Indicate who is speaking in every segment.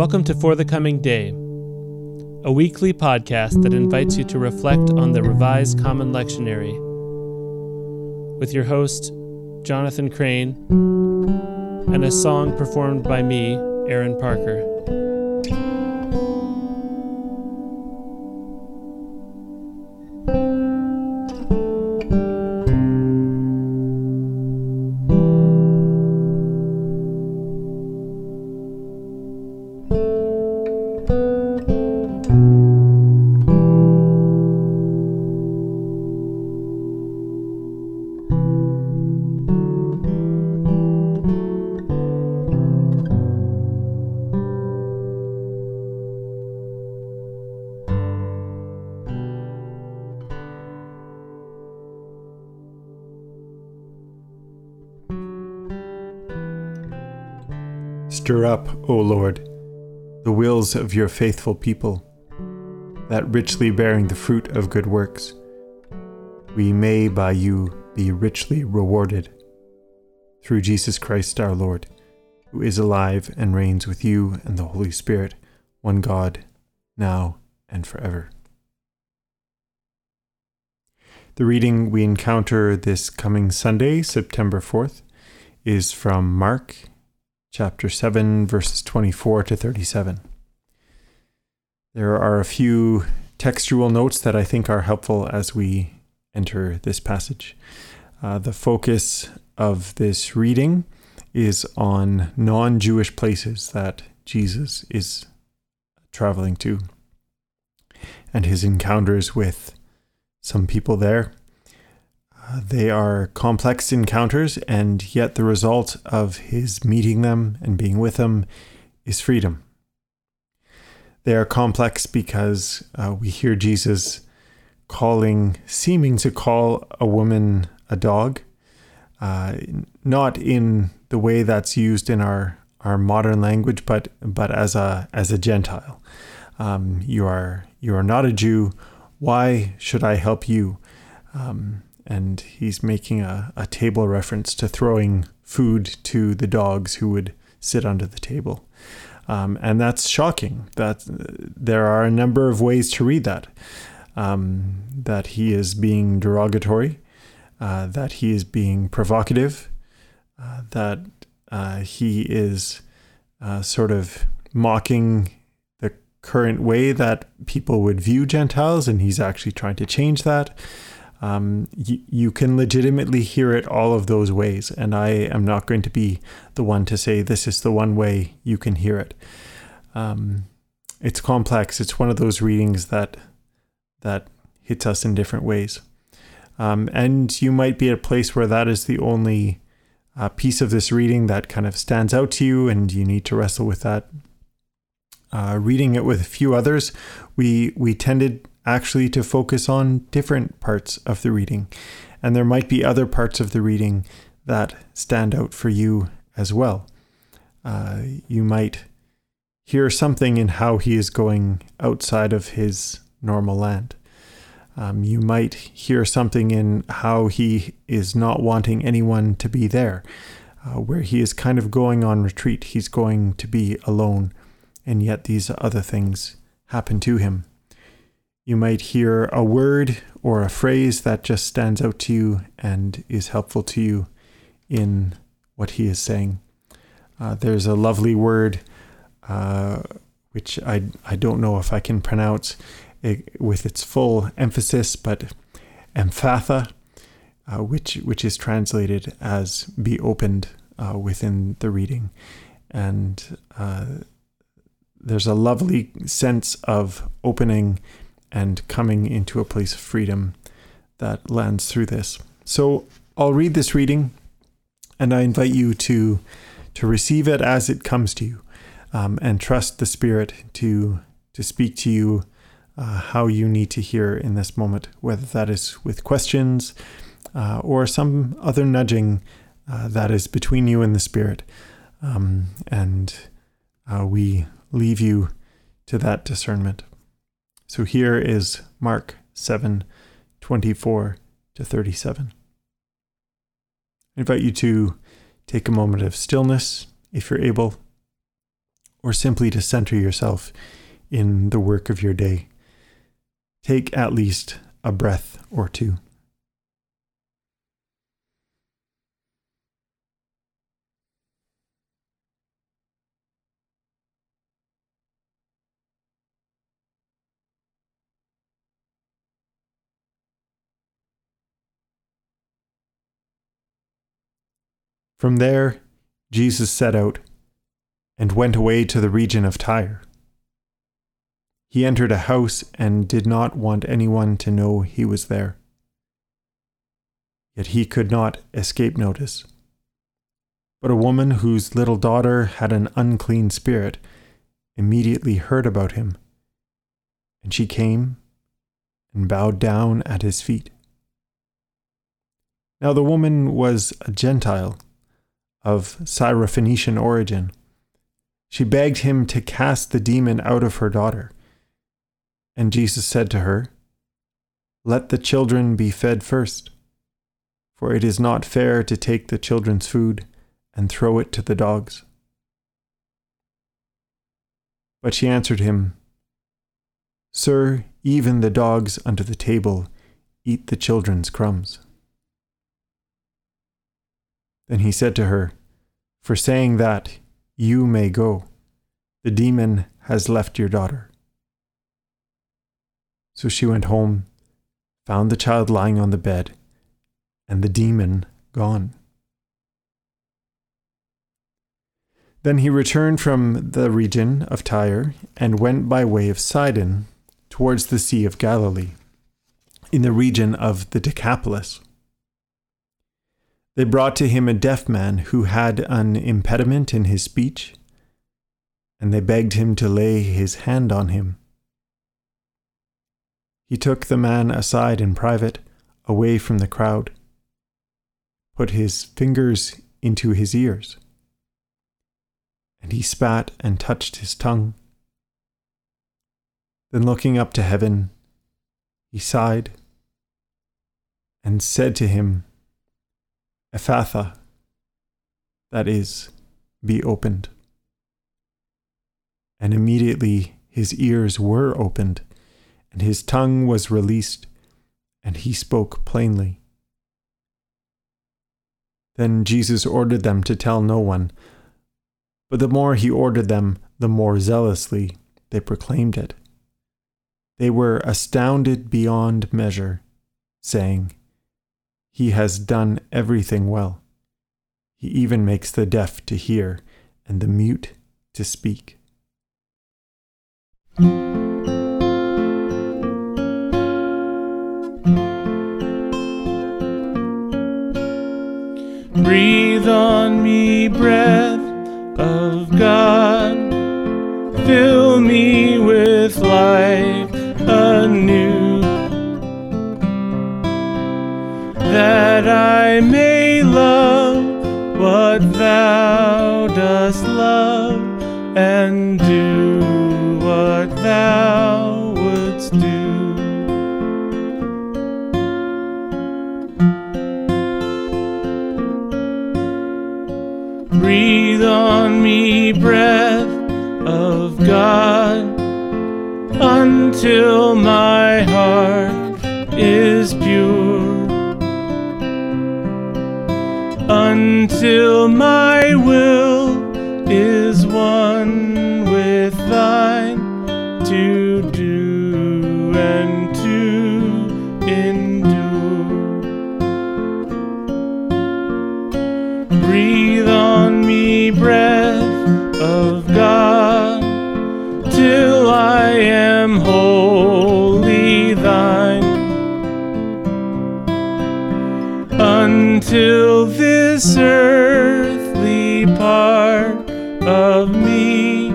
Speaker 1: Welcome to For the Coming Day, a weekly podcast that invites you to reflect on the Revised Common Lectionary with your host, Jonathan Crane, and a song performed by me, Aaron Parker.
Speaker 2: Stir up, O Lord, the wills of your faithful people, that richly bearing the fruit of good works, we may by you be richly rewarded. Through Jesus Christ our Lord, who is alive and reigns with you and the Holy Spirit, one God, now and forever. The reading we encounter this coming Sunday, September 4th, is from Mark chapter 7, verses 24 to 37. There are a few textual notes that I think are helpful as we enter this passage. Uh, the focus of this reading is on non Jewish places that Jesus is traveling to and his encounters with some people there they are complex encounters, and yet the result of his meeting them and being with them is freedom. They are complex because uh, we hear Jesus calling, seeming to call a woman a dog, uh, not in the way that's used in our, our modern language, but but as a as a Gentile. Um, you are you are not a Jew. Why should I help you? Um, and he's making a, a table reference to throwing food to the dogs who would sit under the table. Um, and that's shocking. That there are a number of ways to read that. Um, that he is being derogatory, uh, that he is being provocative, uh, that uh, he is uh, sort of mocking the current way that people would view Gentiles, and he's actually trying to change that um, you, you can legitimately hear it all of those ways. And I am not going to be the one to say this is the one way you can hear it. Um, it's complex. It's one of those readings that that hits us in different ways. Um, and you might be at a place where that is the only uh, piece of this reading that kind of stands out to you, and you need to wrestle with that. Uh, reading it with a few others, we we tended actually to focus on different parts of the reading. And there might be other parts of the reading that stand out for you as well. Uh, you might hear something in how he is going outside of his normal land. Um, you might hear something in how he is not wanting anyone to be there, uh, where he is kind of going on retreat. He's going to be alone, and yet these other things happen to him. You might hear a word or a phrase that just stands out to you and is helpful to you in what he is saying. Uh, there's a lovely word uh, which I, I don't know if I can pronounce it, with its full emphasis, but ephphatha, uh, which which is translated as "be opened" uh, within the reading, and uh, there's a lovely sense of opening and coming into a place of freedom that lands through this. So I'll read this reading and I invite you to to receive it as it comes to you um, and trust the Spirit to to speak to you uh, how you need to hear in this moment, whether that is with questions uh, or some other nudging uh, that is between you and the Spirit. Um, and uh, we leave you to that discernment. So here is Mark 7 24 to 37. I invite you to take a moment of stillness if you're able, or simply to center yourself in the work of your day. Take at least a breath or two. From there, Jesus set out and went away to the region of Tyre. He entered a house and did not want anyone to know he was there. Yet he could not escape notice. But a woman whose little daughter had an unclean spirit immediately heard about him, and she came and bowed down at his feet. Now the woman was a Gentile of Syrophoenician origin. She begged him to cast the demon out of her daughter. And Jesus said to her, Let the children be fed first, for it is not fair to take the children's food and throw it to the dogs. But she answered him, Sir, even the dogs under the table eat the children's crumbs. Then he said to her, For saying that, you may go. The demon has left your daughter. So she went home, found the child lying on the bed, and the demon gone. Then he returned from the region of Tyre and went by way of Sidon towards the Sea of Galilee, in the region of the Decapolis. They brought to him a deaf man who had an impediment in his speech, and they begged him to lay his hand on him. He took the man aside in private, away from the crowd, put his fingers into his ears, and he spat and touched his tongue. Then looking up to heaven, he sighed and said to him, Ephphatha, that is, be opened. And immediately his ears were opened, and his tongue was released, and he spoke plainly. Then Jesus ordered them to tell no one, but the more he ordered them, the more zealously they proclaimed it. They were astounded beyond measure, saying, he has done everything well. He even makes the deaf to hear and the mute to speak.
Speaker 1: Breathe on me, breath until my will is one with thine to do and to endure. Breathe on me, breath of God, till I am wholly this earthly part of me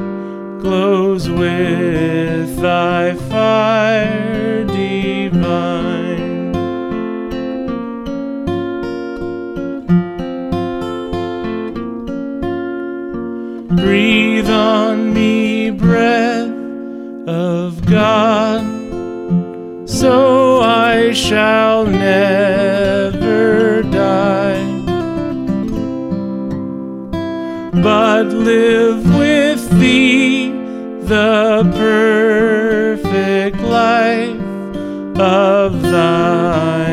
Speaker 1: glows with thy fire divine. Breathe on me, breath of God, so I shall never God live with thee the perfect life of thine.